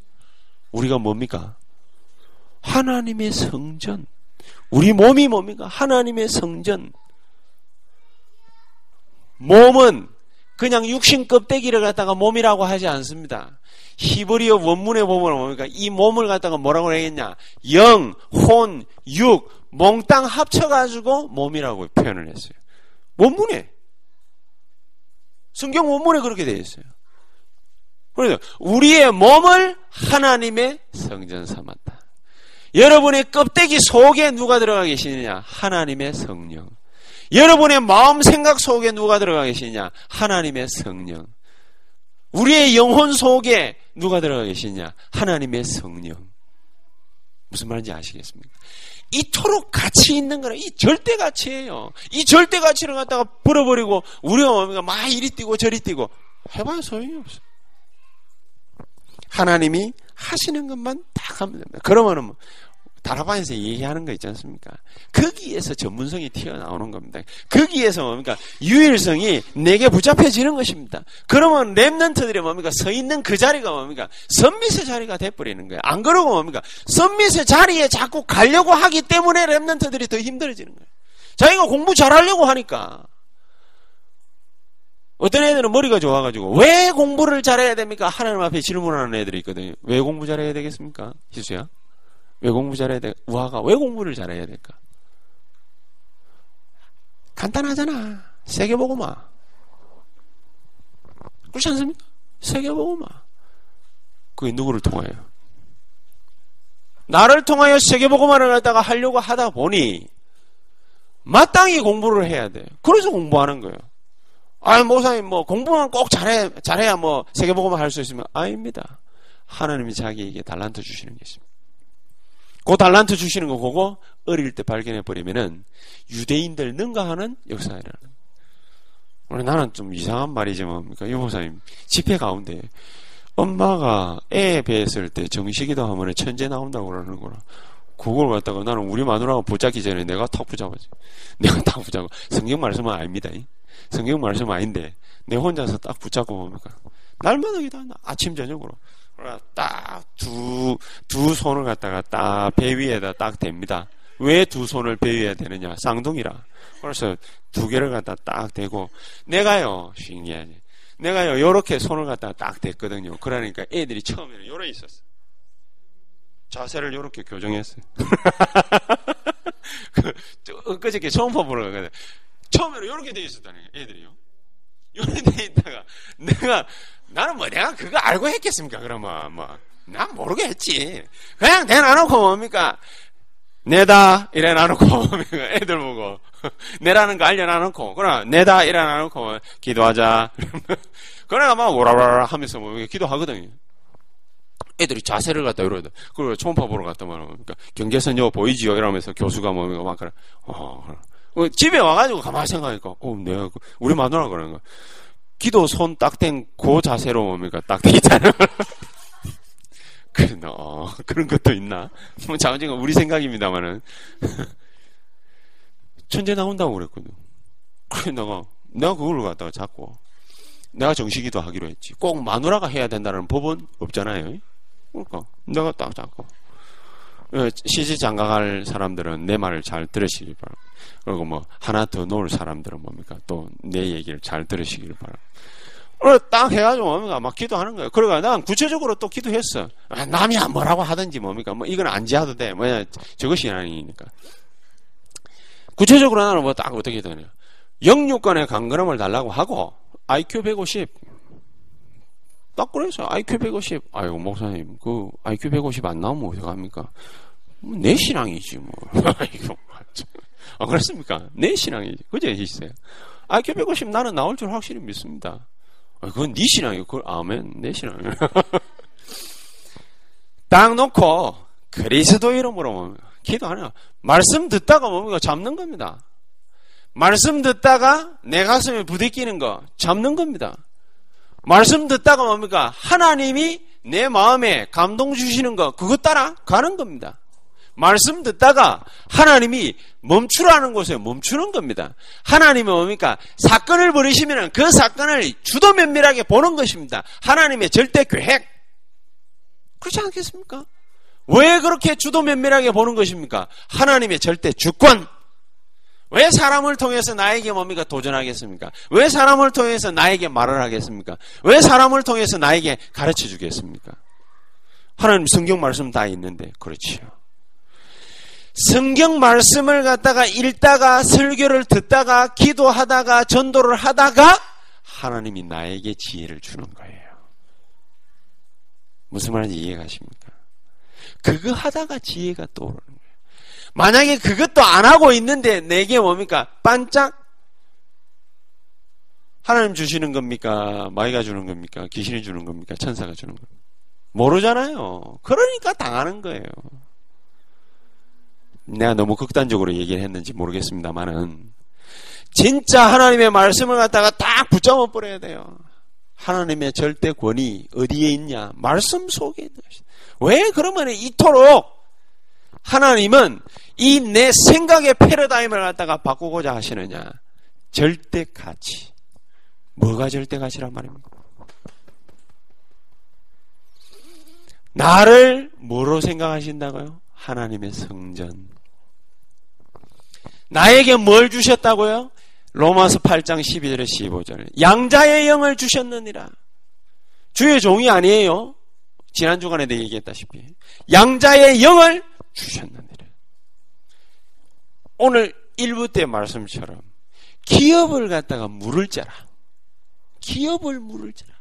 우리가 뭡니까? 하나님의 성전. 우리 몸이 뭡니까? 하나님의 성전. 몸은 그냥 육신 껍데기를 갖다가 몸이라고 하지 않습니다. 히브리어 원문에 보면 뭡니까? 이 몸을 갖다가 뭐라고 하겠냐? 영, 혼, 육, 몽땅 합쳐가지고 몸이라고 표현을 했어요. 원문에. 성경 원문에 그렇게 되어 있어요. 그래서 우리의 몸을 하나님의 성전 삼았다. 여러분의 껍데기 속에 누가 들어가 계시느냐? 하나님의 성령. 여러분의 마음 생각 속에 누가 들어가 계시냐? 하나님의 성령. 우리의 영혼 속에 누가 들어가 계시냐? 하나님의 성령. 무슨 말인지 아시겠습니까? 이토록 가치 있는 거는 이 절대 가치예요. 이 절대 가치를 갖다가 버려버리고 우리가 뭡니까? 막 이리 뛰고 저리 뛰고 해봐야 소용이 없어. 하나님이 하시는 것만 딱 하면 됩니다. 그러면은 다락방에서 얘기하는 거 있지 않습니까? 거기에서 전문성이 튀어나오는 겁니다. 거기에서 뭡니까? 유일성이 내게 붙잡혀지는 것입니다. 그러면 랩런트들이 뭡니까? 서 있는 그 자리가 뭡니까? 선미의 자리가 돼버리는 거예요. 안 그러고 뭡니까? 선미의 자리에 자꾸 가려고 하기 때문에 랩런트들이 더 힘들어지는 거예요. 자기가 공부 잘하려고 하니까. 어떤 애들은 머리가 좋아가지고 왜 공부를 잘해야 됩니까? 하나님 앞에 질문하는 애들이 있거든요. 왜 공부 잘해야 되겠습니까? 희수야? 왜 공부 잘해야 돼? 우아가 왜 공부를 잘해야 될까? 간단하잖아. 세계 보고마. 그렇지 않습니까? 세계 보고마. 그게 누구를 통하여? 나를 통하여 세계 보고마를 갖다가 하려고 하다 보니 마땅히 공부를 해야 돼. 그래서 공부하는 거예요. 아, 목사님 뭐 공부만 꼭 잘해 잘해야 뭐 세계 보고만 할 수 있으면 아닙니다. 하나님이 자기에게 달란트 주시는 게 있습니다. 그 달란트 주시는 거 보고 어릴 때 발견해 버리면은 유대인들 능가하는 역사이라는. 오늘 나는 좀 이상한 말이지만 뭡니까? 유보사님 집회 가운데 엄마가 애 배했을 때 정식이도 하면 천재 나온다고 그러는 거라. 그걸 갖다가 나는 우리 마누라가 붙잡기 전에 내가 탁 붙잡았지. <laughs> 내가 탁 붙잡고 성경 말씀은 아닙니다. 성경 말씀은 아닌데 내 혼자서 딱 붙잡고 뭡니까? 날마다 기도한다. 아침 저녁으로. 딱 두, 두 손을 갖다가 딱 배 위에다 딱 댑니다. 왜 두 손을 베어야 되느냐? 쌍둥이라. 그래서 두 개를 갖다 딱 대고 내가요 신기하지. 내가요 요렇게 손을 갖다 딱 댔거든요. 그러니까 애들이 처음에는 요래 있었어. 자세를 요렇게 교정했어요. <laughs> 그, 그저께 초음파 보러 가거든. 처음에는 요렇게 돼 있었다니 애들이요. 요렇게 돼 있다가 내가 나는 뭐 내가 그거 알고 했겠습니까? 그러면 뭐. 난 모르게 했지. 그냥 내놔놓고 뭡니까? 내다 이래 놔놓고? <laughs> 애들 보고 <laughs> 내라는 거 알려놔놓고 그러나 내다 이래 놔놓고 기도하자. <laughs> 그러나 막 오라라라 하면서 뭐 기도하거든요. 애들이 자세를 갖다 이러다. 그리고 초음파 보러 갔다 말하면 그러니까 경계선요 보이지요 이러면서 교수가 뭡니까 막 그래. 어, 그래. 집에 와가지고 가만히 생각하니까 어 내가 그 우리 마누라 그러는 거. 기도 손 딱 댄 그 자세로 뭡니까 딱대 있잖아. 그래, 어, 그런 것도 있나? 뭐, 자언제가 우리 생각입니다만은. <laughs> 천재 나온다고 그랬거든. 그래, 내가, 내가 그걸로 갖다가 자꾸, 내가 정식기도 하기로 했지. 꼭 마누라가 해야 된다는 법은 없잖아요. 그러니까, 내가 딱 잡고. 어, 시집 장가갈 사람들은 내 말을 잘 들으시길 바랍니다. 그리고 뭐, 하나 더 놓을 사람들은 뭡니까? 또 내 얘기를 잘 들으시길 바랍니다. 딱 해가지고 뭡니까 막 기도하는 거예요. 그러니까 난 구체적으로 또 기도했어. 아, 남이 뭐라고 하든지 뭡니까 뭐 이건 안 지어도 돼. 뭐야 저것이 아니니까. 구체적으로 나는 뭐 딱 어떻게 되냐. 영유권의 강건함을 달라고 하고 IQ 150. 딱 그래서 IQ 150. 아유 목사님 그 IQ 150 안 나오면 어떡합니까? 뭐, 내 신앙이지 뭐. <laughs> 이거 아 그렇습니까? 내 신앙이지. 그제 있어요. IQ 150 나는 나올 줄 확실히 믿습니다. 아, 그건 네 신앙이고, 그걸 아멘, 내 신앙이야. <laughs> 딱 놓고 그리스도 이름으로 뭡니까? 기도 안 해요. 말씀 듣다가 뭡니까? 잡는 겁니다. 말씀 듣다가 내 가슴에 부딪히는 거 잡는 겁니다. 말씀 듣다가 뭡니까? 하나님이 내 마음에 감동 주시는 거 그것 따라 가는 겁니다. 말씀 듣다가 하나님이 멈추라는 곳에 멈추는 겁니다. 하나님은 뭡니까? 사건을 벌이시면 그 사건을 주도 면밀하게 보는 것입니다. 하나님의 절대 계획. 그렇지 않겠습니까? 왜 그렇게 주도 면밀하게 보는 것입니까? 하나님의 절대 주권. 왜 사람을 통해서 나에게 뭡니까? 도전하겠습니까? 왜 사람을 통해서 나에게 말을 하겠습니까? 왜 사람을 통해서 나에게 가르쳐 주겠습니까? 하나님 성경 말씀 다 있는데, 그렇지요. 성경 말씀을 갖다가 읽다가 설교를 듣다가 기도하다가 전도를 하다가 하나님이 나에게 지혜를 주는 거예요. 무슨 말인지 이해가십니까? 그거 하다가 지혜가 떠오르는. 만약에 그것도 안 하고 있는데 내게 뭡니까? 반짝 하나님 주시는 겁니까? 마이가 주는 겁니까? 귀신이 주는 겁니까? 천사가 주는 겁니까? 모르잖아요. 그러니까 당하는 거예요. 내가 너무 극단적으로 얘기를 했는지 모르겠습니다만은 진짜 하나님의 말씀을 갖다가 딱 붙잡아 버려야 돼요. 하나님의 절대 권위 어디에 있냐? 말씀 속에 있는 것이다. 왜 그러면 이토록 하나님은 이 내 생각의 패러다임을 갖다가 바꾸고자 하시느냐? 절대 가치. 뭐가 절대 가치란 말입니까? 나를 뭐로 생각하신다고요? 하나님의 성전. 나에게 뭘 주셨다고요? 로마서 8장 12절에 15절. 양자의 영을 주셨느니라. 주의 종이 아니에요. 지난 주간에도 얘기했다시피. 양자의 영을 주셨느니라. 오늘 1부 때 말씀처럼 기업을 갖다가 물을 자라. 기업을 물을 자라.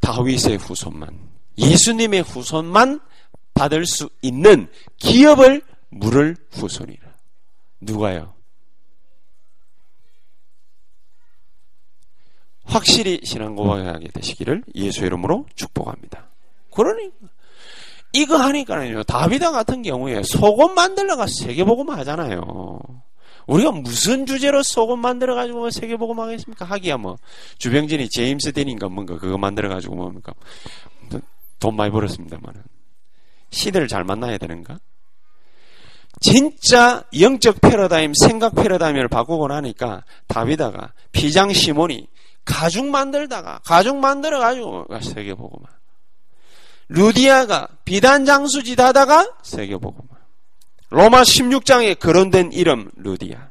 다윗의 후손만, 예수님의 후손만 받을 수 있는 기업을 물을 후손이라. 누가요? 확실히 신앙 고백하게 되시기를 예수 이름으로 축복합니다. 그러니까 이거 하니까요. 다비다 같은 경우에 속옷 만들러가 세계복음 하잖아요. 우리가 무슨 주제로 속옷 만들어 가지고 세계복음 하겠습니까? 하기야 뭐 주병진이 제임스 데닌가 뭔가 그거 만들어 가지고 뭡니까? 돈 많이 벌었습니다만은 시대를 잘 만나야 되는가? 진짜 영적 패러다임, 생각 패러다임을 바꾸고 나니까 다비다가 피장 시몬이 가죽 만들다가 가죽 만들어 가지고 세계 보고만 루디아가 비단 장수짓 하다가 세계복음. 로마 16장에 거론된 이름 루디아.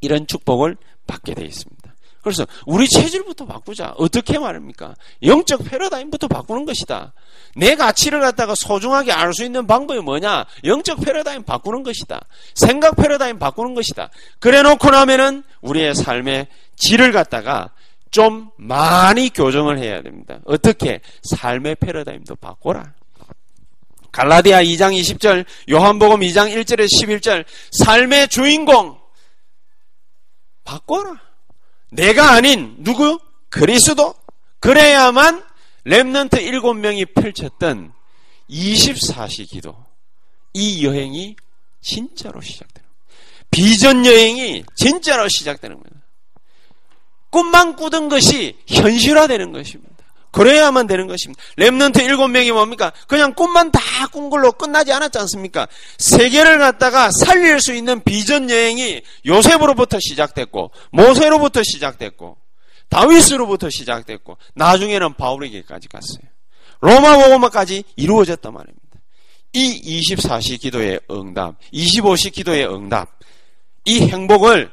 이런 축복을 받게 되어 있습니다. 그래서 우리 체질부터 바꾸자. 어떻게 말입니까? 영적 패러다임부터 바꾸는 것이다. 내 가치를 갖다가 소중하게 알 수 있는 방법이 뭐냐? 영적 패러다임 바꾸는 것이다. 생각 패러다임 바꾸는 것이다. 그래 놓고 나면은 우리의 삶의 질을 갖다가 좀 많이 교정을 해야 됩니다. 어떻게? 삶의 패러다임도 바꿔라. 갈라디아 2장 20절, 요한복음 2장 1절에 11절, 삶의 주인공, 바꿔라. 내가 아닌 누구? 그리스도. 그래야만 Remnant 7명이 펼쳤던 24시 기도. 이 여행이 진짜로 시작되는 비전 여행이 진짜로 시작되는 겁니다. 꿈만 꾸던 것이 현실화되는 것입니다. 그래야만 되는 것입니다. Remnant 일곱 명이 뭡니까? 그냥 꿈만 다 꾼 걸로 끝나지 않았지 않습니까? 세계를 갖다가 살릴 수 있는 비전 여행이 요셉으로부터 시작됐고, 모세로부터 시작됐고, 다윗으로부터 시작됐고, 나중에는 바울에게까지 갔어요. 로마 복음화까지 이루어졌단 말입니다. 이 24시 기도의 응답, 25시 기도의 응답, 이 행복을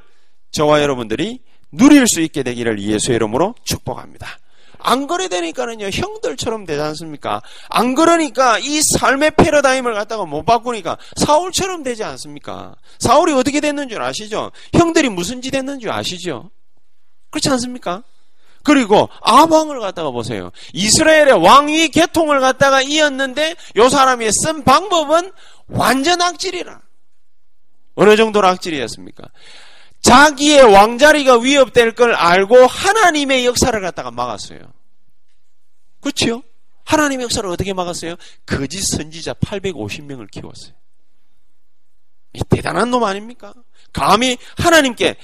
저와 여러분들이 누릴 수 있게 되기를 예수의 이름으로 축복합니다. 안 그래 되니까는요, 형들처럼 되지 않습니까? 안 그러니까 이 삶의 패러다임을 갖다가 못 바꾸니까 사울처럼 되지 않습니까? 사울이 어떻게 됐는 줄 아시죠? 형들이 무슨 짓 했는 줄 아시죠? 그렇지 않습니까? 그리고 아방을 갖다가 보세요. 이스라엘의 왕위 계통을 갖다가 이었는데 요 사람이 쓴 방법은 완전 악질이라. 어느 정도로 악질이었습니까? 자기의 왕자리가 위협될 걸 알고 하나님의 역사를 갖다가 막았어요. 그렇죠? 하나님의 역사를 어떻게 막았어요? 거짓 선지자 850명을 키웠어요. 대단한 놈 아닙니까? 감히 하나님께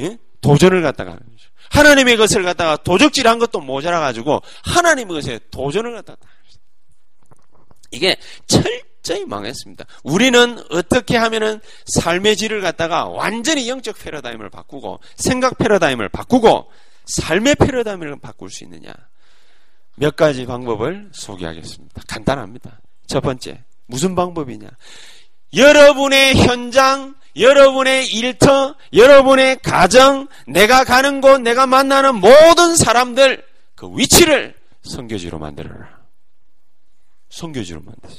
예? 도전을 갖다가. 하나님의 것을 갖다가 도적질한 것도 모자라 가지고 하나님의 것에 도전을 갖다가 이게 철 철저히 망했습니다. 우리는 어떻게 하면은 삶의 질을 갖다가 완전히 영적 패러다임을 바꾸고 생각 패러다임을 바꾸고 삶의 패러다임을 바꿀 수 있느냐? 몇 가지 방법을 소개하겠습니다. 간단합니다. 첫 번째, 무슨 방법이냐? 여러분의 현장, 여러분의 일터, 여러분의 가정, 내가 가는 곳, 내가 만나는 모든 사람들 그 위치를 성교지로 만들어라. 성교지로 만들어.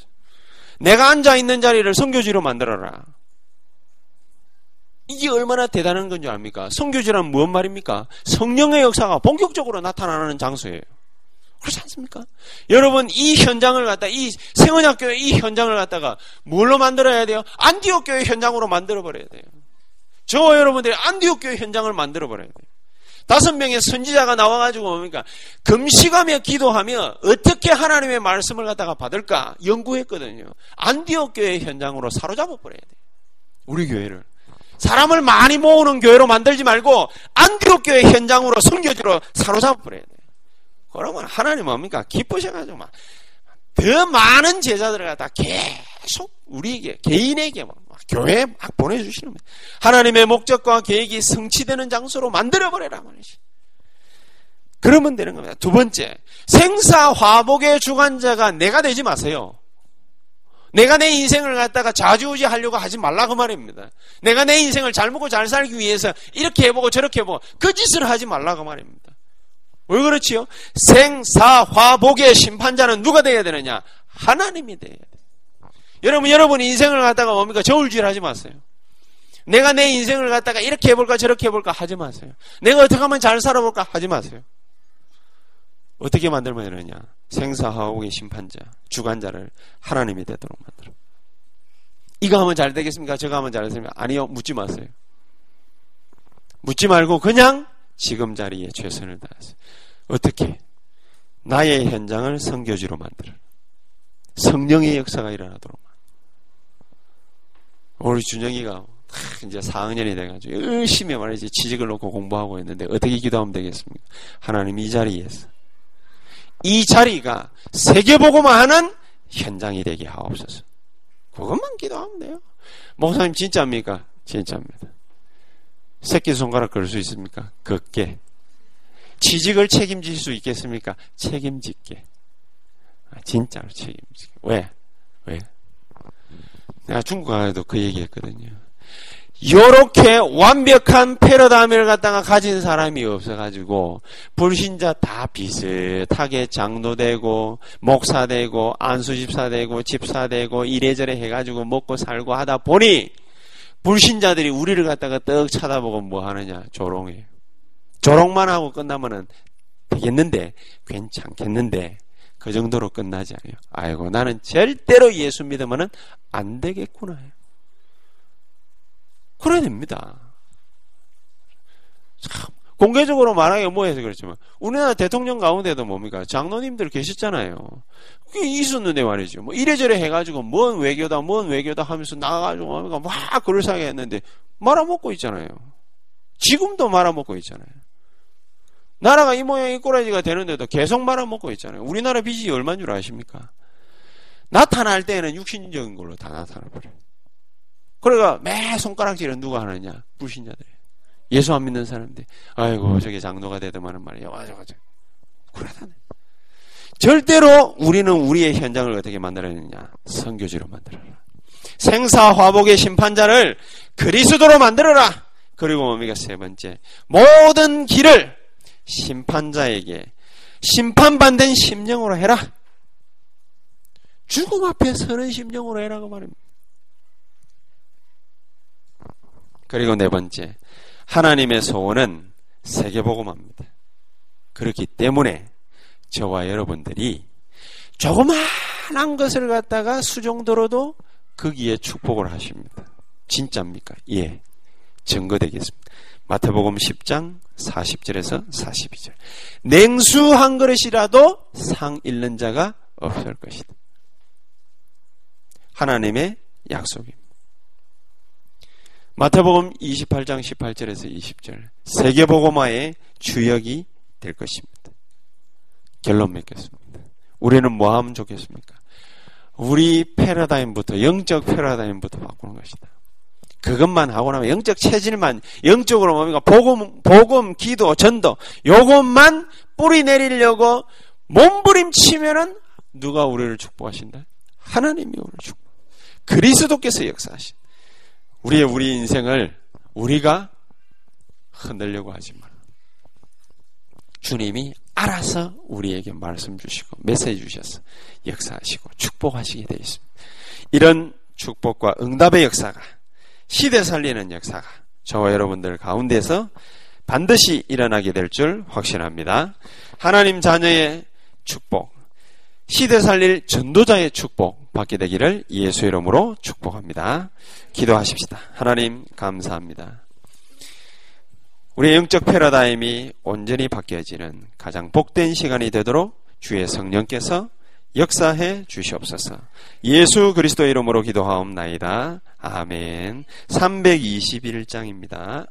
내가 앉아 있는 자리를 성교지로 만들어라. 이게 얼마나 대단한 건지 압니까? 성교지란 무슨 말입니까? 성령의 역사가 본격적으로 나타나는 장소예요. 그렇지 않습니까? 여러분 이 현장을 갖다 이 생원학교의 이 현장을 갖다가 뭘로 만들어야 돼요? 안디옥 교회 현장으로 만들어 버려야 돼요. 저와 여러분들이 안디옥 교회 현장을 만들어 버려야 돼요. 다섯 명의 선지자가 나와가지고 뭡니까? 금식하며 기도하며 어떻게 하나님의 말씀을 갖다가 받을까 연구했거든요. 안디옥 교회 현장으로 사로잡아 버려야 돼요. 우리 교회를. 사람을 많이 모으는 교회로 만들지 말고 안디옥 교회 현장으로 성교지로 사로잡아 버려야 돼요. 그러면 하나님 뭡니까? 기쁘셔가지고 막 더 많은 제자들을 갖다 계속 우리에게 개인에게 막 교회에 막 보내주시는 거예요. 하나님의 목적과 계획이 성취되는 장소로 만들어버려라. 그러면 되는 겁니다. 두 번째, 생사화복의 주관자가 내가 되지 마세요. 내가 내 인생을 갖다가 좌지우지 하려고 하지 말라 그 말입니다. 내가 내 인생을 잘 먹고 잘 살기 위해서 이렇게 해보고 저렇게 해보고 그 짓을 하지 말라 그 말입니다. 왜 그렇지요? 생사화복의 심판자는 누가 되어야 되느냐? 하나님이 되어야 돼. 여러분, 여러분 인생을 갖다가 뭡니까? 저울질 하지 마세요. 내가 내 인생을 갖다가 이렇게 해볼까 저렇게 해볼까 하지 마세요. 내가 어떻게 하면 잘 살아볼까 하지 마세요. 어떻게 만들면 되느냐? 생사하옥의 심판자, 주관자를 하나님이 되도록 만들어. 이거 하면 잘 되겠습니까? 저거 하면 잘 되겠습니까? 아니요, 묻지 마세요. 묻지 말고 그냥 지금 자리에 최선을 다하세요. 어떻게? 나의 현장을 성교지로 만들어. 성령의 역사가 일어나도록. 우리 준영이가 이제 4학년이 돼가지고 열심히 말이지 취직을 놓고 공부하고 있는데 어떻게 기도하면 되겠습니까? 하나님 이 자리에서 이 자리가 세계보고만 하는 현장이 되게 하옵소서. 그것만 기도하면 돼요. 목사님 진짜입니까? 진짜입니다. 새끼 손가락 걸 수 있습니까? 걷게. 취직을 책임질 수 있겠습니까? 책임질게. 아, 진짜로 책임지게. 왜? 왜? 내가 중국 가서도 그 얘기했거든요. 요렇게 완벽한 패러다임을 갖다가 가진 사람이 없어가지고 불신자 다 비슷하게 장로 되고 목사 되고 안수집사 되고 집사 되고 이래저래 해가지고 먹고 살고 하다 보니 불신자들이 우리를 갖다가 떡 쳐다보고 뭐 하느냐 조롱해요. 조롱만 하고 끝나면은 되겠는데 괜찮겠는데 그 정도로 끝나지 않아요. 아이고 나는 절대로 예수 믿으면은 안 되겠구나. 그래야 됩니다. 참 공개적으로 말하기가 뭐해서 그렇지만 우리나라 대통령 가운데도 뭡니까 장로님들 계셨잖아요. 그게 있었는데 말이죠. 뭐 이래저래 해가지고 뭔 외교다 뭔 외교다 하면서 나가가지고 막 사게 했는데 말아먹고 있잖아요. 지금도 말아먹고 있잖아요. 나라가 이 모양 이 꼬라지가 되는데도 계속 말아먹고 있잖아요. 우리나라 빚이 얼마인 줄 아십니까? 나타날 때는 육신적인 걸로 다 나타나버려요. 그러니까 매 손가락질은 누가 하느냐? 불신자들. 예수 안 믿는 사람들. 아이고 저게 장로가 되더만은 말이야. 맞아 맞아. 그러다네. 절대로 우리는 우리의 현장을 어떻게 만들어내느냐? 선교지로 만들어라. 생사 화복의 심판자를 그리스도로 만들어라. 그리고 뭡니까 세 번째 모든 길을 심판자에게 심판받는 심령으로 해라. 죽음 앞에 서는 심령으로 해라고 말입니다. 그리고 네 번째, 하나님의 소원은 세계복음합니다. 그렇기 때문에 저와 여러분들이 조그마한 것을 갖다가 수정도로도 거기에 축복을 하십니다. 진짜입니까? 예. 증거되겠습니다. 마태복음 10장 40절에서 42절. 냉수 한 그릇이라도 상 잃는 자가 없을 것이다. 하나님의 약속입니다. 마태복음 28장 18절에서 20절. 세계복음화의 주역이 될 것입니다. 결론 맺겠습니다. 우리는 뭐 하면 좋겠습니까? 우리 패러다임부터, 영적 패러다임부터 바꾸는 것이다. 그것만 하고 나면 영적 체질만 영적으로 뭡니까 복음 복음 기도 전도 요것만 뿌리 내리려고 몸부림치면은 누가 우리를 축복하신다? 하나님이 우리를 축복. 그리스도께서 역사하신 우리의 우리 인생을 우리가 흔들려고 하지 마. 주님이 알아서 우리에게 말씀 주시고 메시지 주셔서 역사하시고 축복하시게 되어 있습니다. 이런 축복과 응답의 역사가 시대 살리는 역사가 저와 여러분들 가운데서 반드시 일어나게 될 줄 확신합니다. 하나님 자녀의 축복, 시대 살릴 전도자의 축복 받게 되기를 예수 이름으로 축복합니다. 기도하십시다. 하나님 감사합니다. 우리의 영적 패러다임이 온전히 바뀌어지는 가장 복된 시간이 되도록 주의 성령께서 역사해 주시옵소서. 예수 그리스도 이름으로 기도하옵나이다. 아멘. 321장입니다.